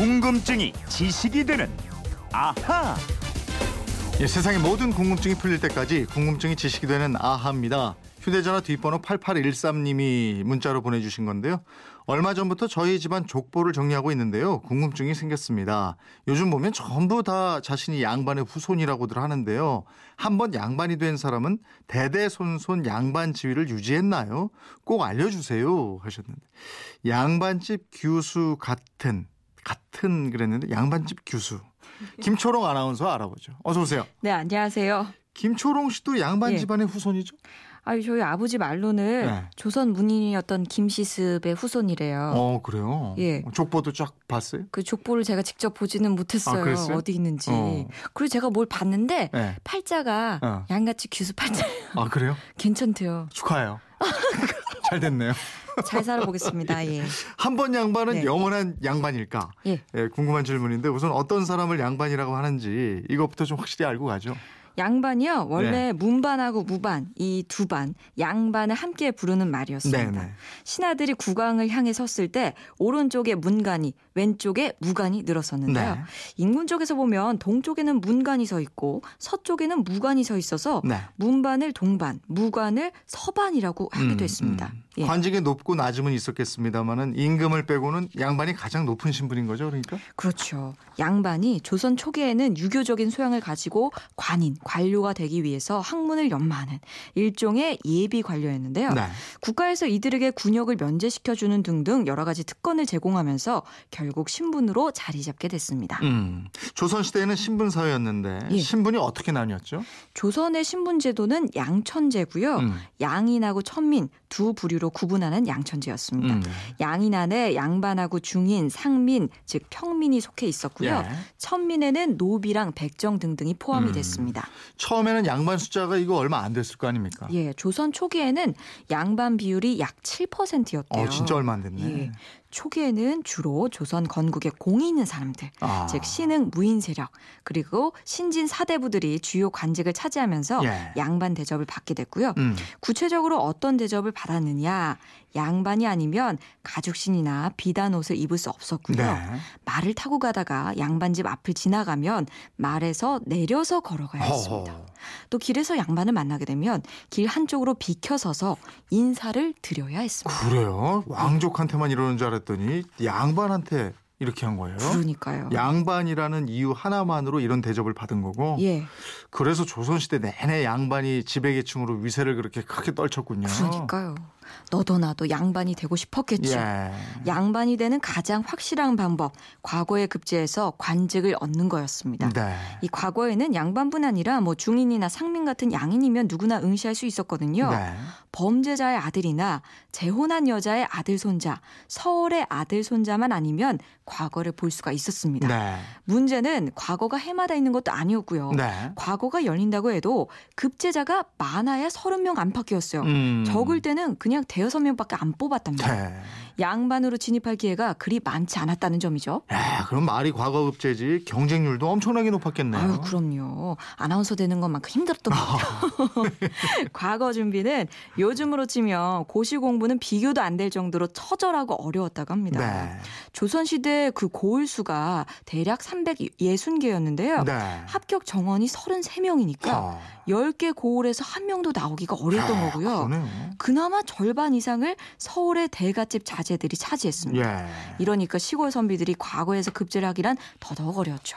궁금증이 지식이 되는 아하. 예, 세상의 모든 궁금증이 풀릴 때까지 궁금증이 지식이 되는 아하입니다. 휴대전화 뒷번호 8813님이 문자로 보내주신 건데요. 얼마 전부터 저희 집안 족보를 정리하고 있는데요. 궁금증이 생겼습니다. 요즘 보면 전부 다 자신이 양반의 후손이라고들 하는데요. 한번 양반이 된 사람은 대대손손 양반 지위를 유지했나요? 꼭 알려주세요 하셨는데 양반집 규수 같은 같은 그랬는데 양반집 규수 김초롱 아나운서 알아보죠. 어서 오세요. 네, 안녕하세요. 김초롱 씨도 양반 예. 집안의 후손이죠? 아유, 저희 아버지 말로는 네. 조선 문인이었던 김시습의 후손이래요. 어 그래요. 예. 족보도 쫙 봤어요? 그 족보를 제가 직접 보지는 못했어요. 아? 어디 있는지. 어. 그리고 제가 뭘 봤는데 네. 팔자가 어. 양같이 귀수 팔자예요. 아 그래요? 괜찮대요. 축하해요. 잘 됐네요. 잘 살아보겠습니다. 예. 한번 양반은 네. 영원한 양반일까? 예. 예, 궁금한 질문인데 우선 어떤 사람을 양반이라고 하는지 이것부터 좀 확실히 알고 가죠. 양반이요. 원래 네. 문반하고 무반 이 두 반 양반을 함께 부르는 말이었습니다. 네네. 신하들이 국왕을 향해 섰을 때 오른쪽에 문간이 왼쪽에 무간이 늘었었는데요. 네. 인군 쪽에서 보면 동쪽에는 문간이 서 있고 서쪽에는 무간이 서 있어서 네. 문반을 동반, 무관을 서반이라고 하기도 했습니다. 음. 예. 관직의 높고 낮음은 있었겠습니다만은 임금을 빼고는 양반이 가장 높은 신분인 거죠, 그러니까. 그렇죠. 양반이 조선 초기에는 유교적인 소양을 가지고 관인, 관료가 되기 위해서 학문을 연마하는 일종의 예비 관료였는데요. 네. 국가에서 이들에게 군역을 면제시켜 주는 등등 여러 가지 특권을 제공하면서 결국 신분으로 자리 잡게 됐습니다. 음. 조선 시대에는 신분 사회였는데 예. 신분이 어떻게 나뉘었죠? 조선의 신분 제도는 양천제고요. 음. 양인하고 천민 두 부류 로 구분하는 양천제였습니다. 음. 양인 안에 양반하고 중인, 상민, 즉 평민이 속해 있었고요. 예. 천민에는 노비랑 백정 등등이 포함이 음. 됐습니다. 처음에는 양반 숫자가 이거 얼마 안 됐을 거 아닙니까? 예, 조선 초기에는 양반 비율이 약 7%였대요. 어, 진짜 얼마 안 됐네. 예. 초기에는 주로 조선 건국에 공이 있는 사람들, 아. 즉 신흥 무인 세력, 그리고 신진 사대부들이 주요 관직을 차지하면서 예. 양반 대접을 받게 됐고요. 음. 구체적으로 어떤 대접을 받았느냐? 양반이 아니면 가죽신이나 비단 옷을 입을 수 없었고요. 네. 말을 타고 가다가 양반집 앞을 지나가면 말에서 내려서 걸어가야 했습니다. 또 길에서 양반을 만나게 되면 길 한쪽으로 비켜서서 인사를 드려야 했습니다. 그래요? 왕족한테만 이러는 줄 알았더니 양반한테 이렇게 한 거예요? 그러니까요. 양반이라는 이유 하나만으로 이런 대접을 받은 거고 예, 그래서 조선시대 내내 양반이 지배계층으로 위세를 그렇게 크게 떨쳤군요. 그러니까요. 너도 나도 양반이 되고 싶었겠죠. 예. 양반이 되는 가장 확실한 방법, 과거에 급제해서 관직을 얻는 거였습니다. 네. 이 과거에는 양반뿐 아니라 뭐 중인이나 상민 같은 양인이면 누구나 응시할 수 있었거든요. 네. 범죄자의 아들이나 재혼한 여자의 아들 손자, 서울의 아들 손자만 아니면 과거를 볼 수가 있었습니다. 네. 문제는 과거가 해마다 있는 것도 아니었고요. 네. 과거가 열린다고 해도 급제자가 많아야 30명 안팎이었어요. 음. 적을 때는 그냥 대여섯 명밖에 안 뽑았답니다. 네. 양반으로 진입할 기회가 그리 많지 않았다는 점이죠. 야, 그럼 말이 과거급제지 경쟁률도 엄청나게 높았겠네요. 아유, 그럼요. 아나운서 되는 것만큼 힘들었던 것 같아요. 과거 준비는 요즘으로 치면 고시 공부는 비교도 안 될 정도로 처절하고 어려웠다고 합니다. 네. 조선시대 그 고을 수가 대략 360개였는데요. 네. 합격 정원이 33명이니까 아, 10개 고을에서 한 명도 나오기가 어려웠던 야, 거고요. 그러네요. 그나마 절반 이상을 서울의 대갓집 자 제들이 차지했습니다. 예. 이러니까 시골 선비들이 과거에서 급제를 하기란 더더욱 어려웠죠.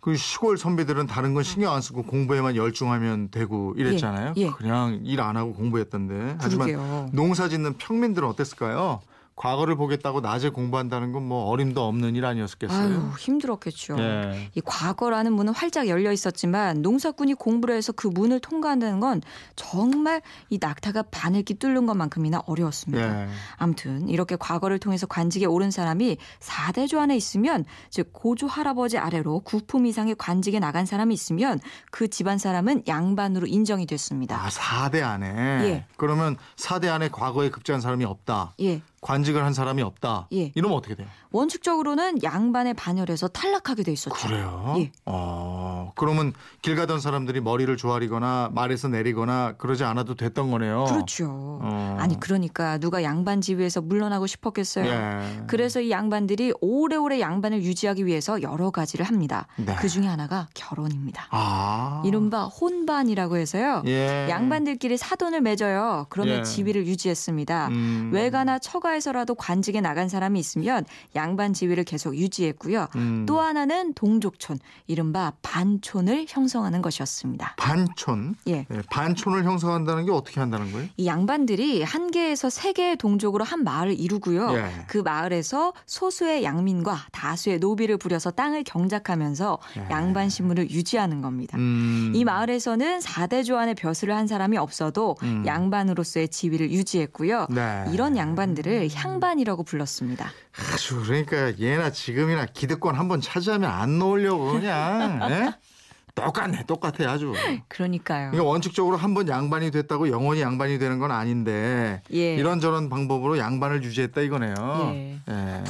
그 시골 선배들은 다른 건 신경 안 쓰고 공부에만 열중하면 되고 이랬잖아요. 예, 예. 그냥 일 안 하고 공부했던데. 하지만 그러게요. 농사 짓는 평민들은 어땠을까요? 과거를 보겠다고 낮에 공부한다는 건 뭐 어림도 없는 일 아니었겠어요? 아유, 힘들었겠죠. 예. 이 과거라는 문은 활짝 열려 있었지만 농사꾼이 공부를 해서 그 문을 통과한다는 건 정말 이 낙타가 바늘기 뚫는 것만큼이나 어려웠습니다. 예. 아무튼 이렇게 과거를 통해서 관직에 오른 사람이 4대조 안에 있으면 즉 고조 할아버지 아래로 구품 이상의 관직에 나간 사람이 있으면 그 집안 사람은 양반으로 인정이 됐습니다. 아, 4대 안에. 예. 그러면 4대 안에 과거에 급제한 사람이 없다. 예. 관직을 한 사람이 없다. 예. 이러면 어떻게 돼요? 원칙적으로는 양반의 반열에서 탈락하게 돼 있었죠. 그래요? 예. 어, 어, 그러면 길 가던 사람들이 머리를 조아리거나 말에서 내리거나 그러지 않아도 됐던 거네요. 그렇죠. 어. 아니 그러니까 누가 양반 지위에서 물러나고 싶었겠어요. 예. 그래서 이 양반들이 오래오래 양반을 유지하기 위해서 여러 가지를 합니다. 네. 그 중에 하나가 결혼입니다. 아. 이른바 혼반이라고 해서요. 예. 양반들끼리 사돈을 맺어요. 그러면 예. 지위를 유지했습니다. 음. 외가나 처가에서라도 관직에 나간 사람이 있으면 양반 지위를 계속 유지했고요. 음. 또 하나는 동족촌, 이른바 반 촌을 형성하는 것이었습니다. 반촌. 예. 예, 반촌을 형성한다는 게 어떻게 한다는 거예요? 이 양반들이 한 개에서 세 개의 동족으로 한 마을을 이루고요. 예. 그 마을에서 소수의 양민과 다수의 노비를 부려서 땅을 경작하면서 예. 양반 신분을 유지하는 겁니다. 음. 이 마을에서는 4대 조안의 벼슬을 한 사람이 없어도 음. 양반으로서의 지위를 유지했고요. 네. 이런 양반들을 향반이라고 불렀습니다. 아주 그러니까 예나 지금이나 기득권 한번 차지하면 안 놓으려고 그냥 예? 똑같네 똑같아 아주 그러니까요. 이게 원칙적으로 한 번 양반이 됐다고 영원히 양반이 되는 건 아닌데 예. 이런저런 방법으로 양반을 유지했다 이거네요 예. 예,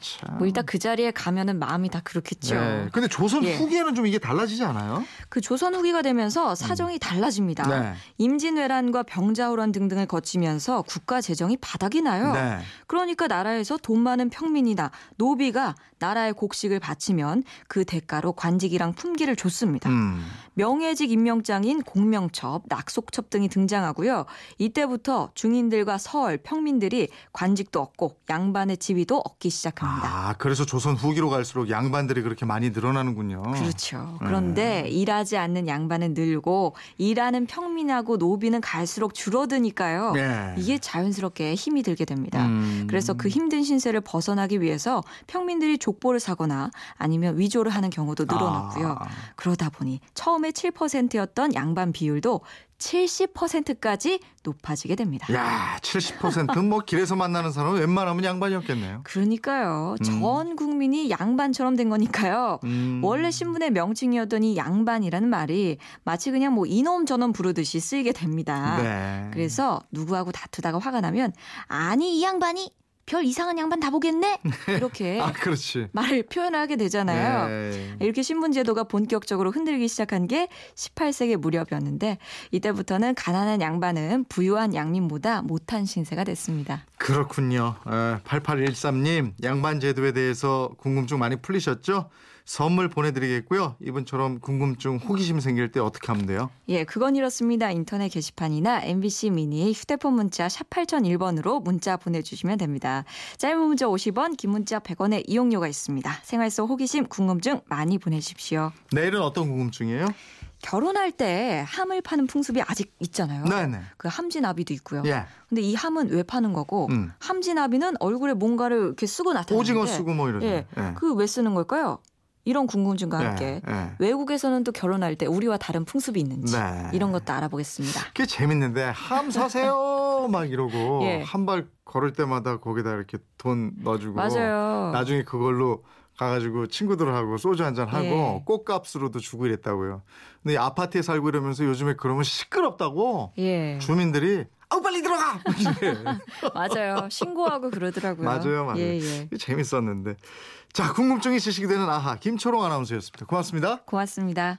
참. 뭐 일단 그 자리에 가면은 마음이 다 그렇겠죠. 네. 근데 조선 예. 후기에는 좀 이게 달라지지 않아요? 그 조선 후기가 되면서 사정이 달라집니다. 네. 임진왜란과 병자호란 등등을 거치면서 국가 재정이 바닥이 나요. 네. 그러니까 나라에서 돈 많은 평민이나 노비가 나라의 곡식을 바치면 그 대가로 관직이랑 품기를 줬습니다. 음. 명예직 임명장인 공명첩, 낙속첩 등이 등장하고요. 이때부터 중인들과 서얼, 평민들이 관직도 얻고 양반의 지위도 얻기 시작합니다. 아, 그래서 조선 후기로 갈수록 양반들이 그렇게 많이 늘어나는군요. 그렇죠. 그런데 일하지 않는 양반은 늘고 일하는 평민하고 노비는 갈수록 줄어드니까요. 네. 이게 자연스럽게 힘이 들게 됩니다. 음. 그래서 그 힘든 신세를 벗어나기 위해서 평민들이 족보를 사거나 아니면 위조를 하는 경우도 늘어났고요. 아. 그러다 보니 처음에 7%였던 양반 비율도 70%까지 높아지게 됩니다. 야, 70%는 뭐 길에서 만나는 사람은 웬만하면 양반이었겠네요. 그러니까요. 음. 전 국민이 양반처럼 된 거니까요. 음. 원래 신분의 명칭이었던 이 양반이라는 말이 마치 그냥 뭐 이놈 저놈 부르듯이 쓰이게 됩니다. 네. 그래서 누구하고 다투다가 화가 나면 아니 이 양반이 별 이상한 양반 다 보겠네 이렇게 아. 말을 표현하게 되잖아요. 네. 이렇게 신분제도가 본격적으로 흔들기 시작한 게 18세기 무렵이었는데 이때부터는 가난한 양반은 부유한 양민보다 못한 신세가 됐습니다. 그렇군요. 8813님, 양반 제도에 대해서 궁금증 많이 풀리셨죠? 선물 보내드리겠고요. 이분처럼 궁금증, 호기심 생길 때 어떻게 하면 돼요? 예, 그건 이렇습니다. 인터넷 게시판이나 MBC 미니 휴대폰 문자 샵 8001번으로 문자 보내주시면 됩니다. 짧은 문자 50원, 긴 문자 100원의 이용료가 있습니다. 생활 속 호기심, 궁금증 많이 보내주십시오. 내일은 어떤 궁금증이에요? 결혼할 때 함을 파는 풍습이 아직 있잖아요. 네네. 그 함지나비도 있고요. 예. 근데 이 함은 왜 파는 거고 음. 함지나비는 얼굴에 뭔가를 이렇게 쓰고 나타나는데 오징어 쓰고 뭐 이러죠. 예. 예. 그왜 쓰는 걸까요? 이런 궁금증과 함께 예, 예. 외국에서는 또 결혼할 때 우리와 다른 풍습이 있는지 네. 이런 것도 알아보겠습니다. 그게 재밌는데 함 사세요 막 이러고 예. 한발 걸을 때마다 거기다 이렇게 돈 넣어주고 맞아요. 나중에 그걸로 가가지고 친구들하고 소주 한잔 하고 예. 꽃값으로도 주고 이랬다고요. 근데 이 아파트에 살고 이러면서 요즘에 그러면 시끄럽다고 예. 주민들이 아우 빨리 들어가. 맞아요. 신고하고 그러더라고요. 맞아요, 맞아요. 예, 예. 재밌었는데 자 궁금증이 지식이 되는 아하 김초롱 아나운서였습니다. 고맙습니다. 고맙습니다.